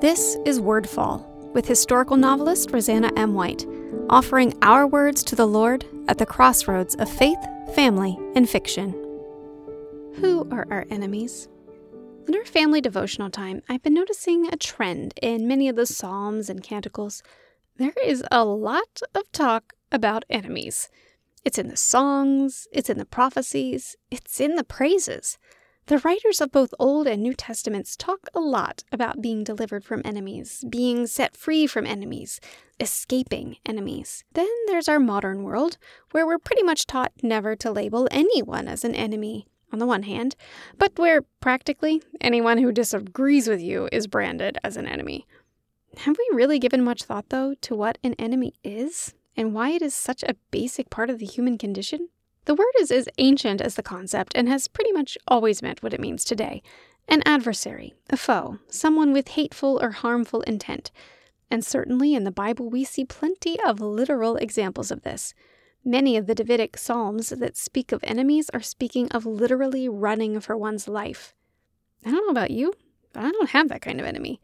This is Wordfall with historical novelist Roseanna M. White, offering our words to the Lord at the crossroads of faith, family, and fiction. Who are our enemies? In our family devotional time, I've been noticing a trend in many of the Psalms and Canticles. There is a lot of talk about enemies. It's in the songs, it's in the prophecies, it's in the praises. The writers of both Old and New Testaments talk a lot about being delivered from enemies, being set free from enemies, escaping enemies. Then there's our modern world, where we're pretty much taught never to label anyone as an enemy, on the one hand, but where practically anyone who disagrees with you is branded as an enemy. Have we really given much thought, though, to what an enemy is and why it is such a basic part of the human condition? The word is as ancient as the concept and has pretty much always meant what it means today an adversary, a foe, someone with hateful or harmful intent. And certainly in the Bible, we see plenty of literal examples of this. Many of the Davidic Psalms that speak of enemies are speaking of literally running for one's life. I don't know about you, but I don't have that kind of enemy.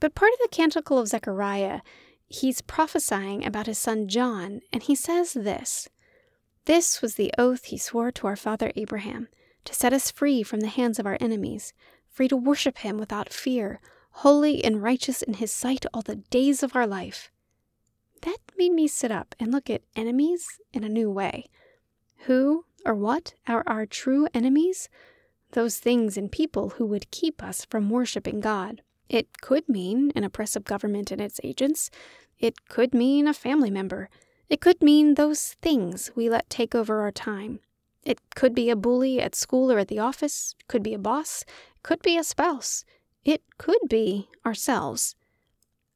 But part of the Canticle of Zechariah, he's prophesying about his son John, and he says this this was the oath he swore to our father Abraham, to set us free from the hands of our enemies, free to worship him without fear, holy and righteous in his sight all the days of our life. That made me sit up and look at enemies in a new way. Who or what are our true enemies? Those things and people who would keep us from worshiping God. It could mean an oppressive government and its agents. It could mean a family member. It could mean those things we let take over our time. It could be a bully at school or at the office, could be a boss, could be a spouse. It could be ourselves.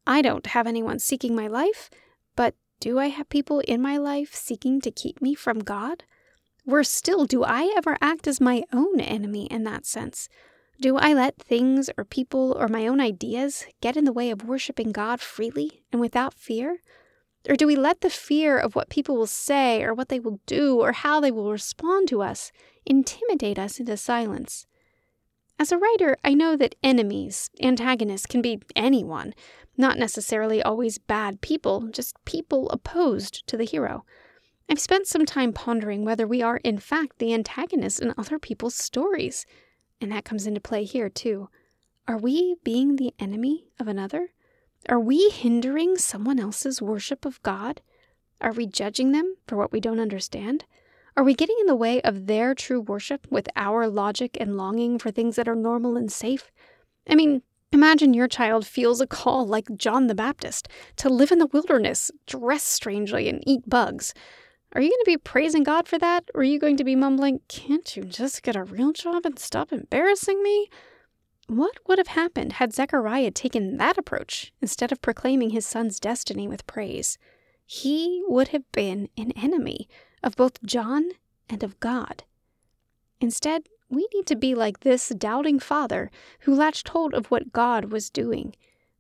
I don't have anyone seeking my life, but do I have people in my life seeking to keep me from God? Worse still, do I ever act as my own enemy in that sense? Do I let things or people or my own ideas get in the way of worshiping God freely and without fear? Or do we let the fear of what people will say or what they will do or how they will respond to us intimidate us into silence? As a writer, I know that enemies, antagonists, can be anyone, not necessarily always bad people, just people opposed to the hero. I've spent some time pondering whether we are, in fact, the antagonists in other people's stories. And that comes into play here, too. Are we being the enemy of another? Are we hindering someone else's worship of God? Are we judging them for what we don't understand? Are we getting in the way of their true worship with our logic and longing for things that are normal and safe? I mean, imagine your child feels a call like John the Baptist to live in the wilderness, dress strangely, and eat bugs. Are you going to be praising God for that? Or are you going to be mumbling, Can't you just get a real job and stop embarrassing me? What would have happened had Zechariah taken that approach instead of proclaiming his son's destiny with praise? He would have been an enemy of both John and of God. Instead, we need to be like this doubting father who latched hold of what God was doing.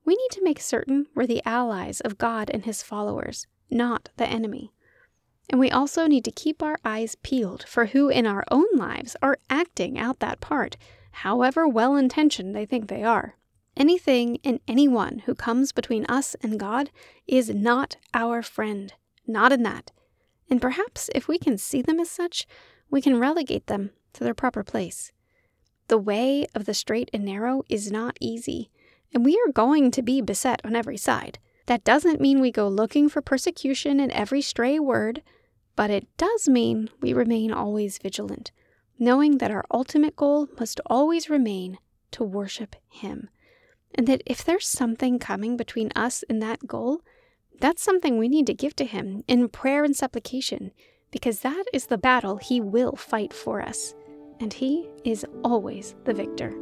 We need to make certain we're the allies of God and his followers, not the enemy. And we also need to keep our eyes peeled for who in our own lives are acting out that part however well intentioned they think they are. Anything and anyone who comes between us and God is not our friend, not in that. And perhaps if we can see them as such, we can relegate them to their proper place. The way of the straight and narrow is not easy, and we are going to be beset on every side. That doesn't mean we go looking for persecution in every stray word, but it does mean we remain always vigilant knowing that our ultimate goal must always remain to worship Him. And that if there's something coming between us and that goal, that's something we need to give to Him in prayer and supplication, because that is the battle He will fight for us. And He is always the victor.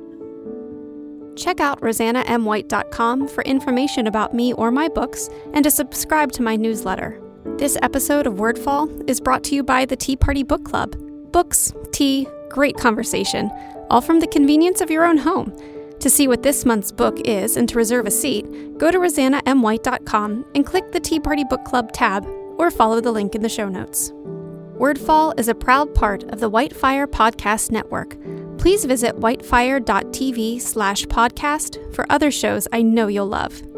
Check out roseannamwhite.com for information about me or my books and to subscribe to my newsletter. This episode of Wordfall is brought to you by the Tea Party Book Club books, tea, great conversation, all from the convenience of your own home. To see what this month's book is and to reserve a seat, go to roseannamwhite.com and click the Tea Party Book Club tab or follow the link in the show notes. Wordfall is a proud part of the Whitefire Podcast Network, Please visit whitefire.tv slash podcast for other shows I know you'll love.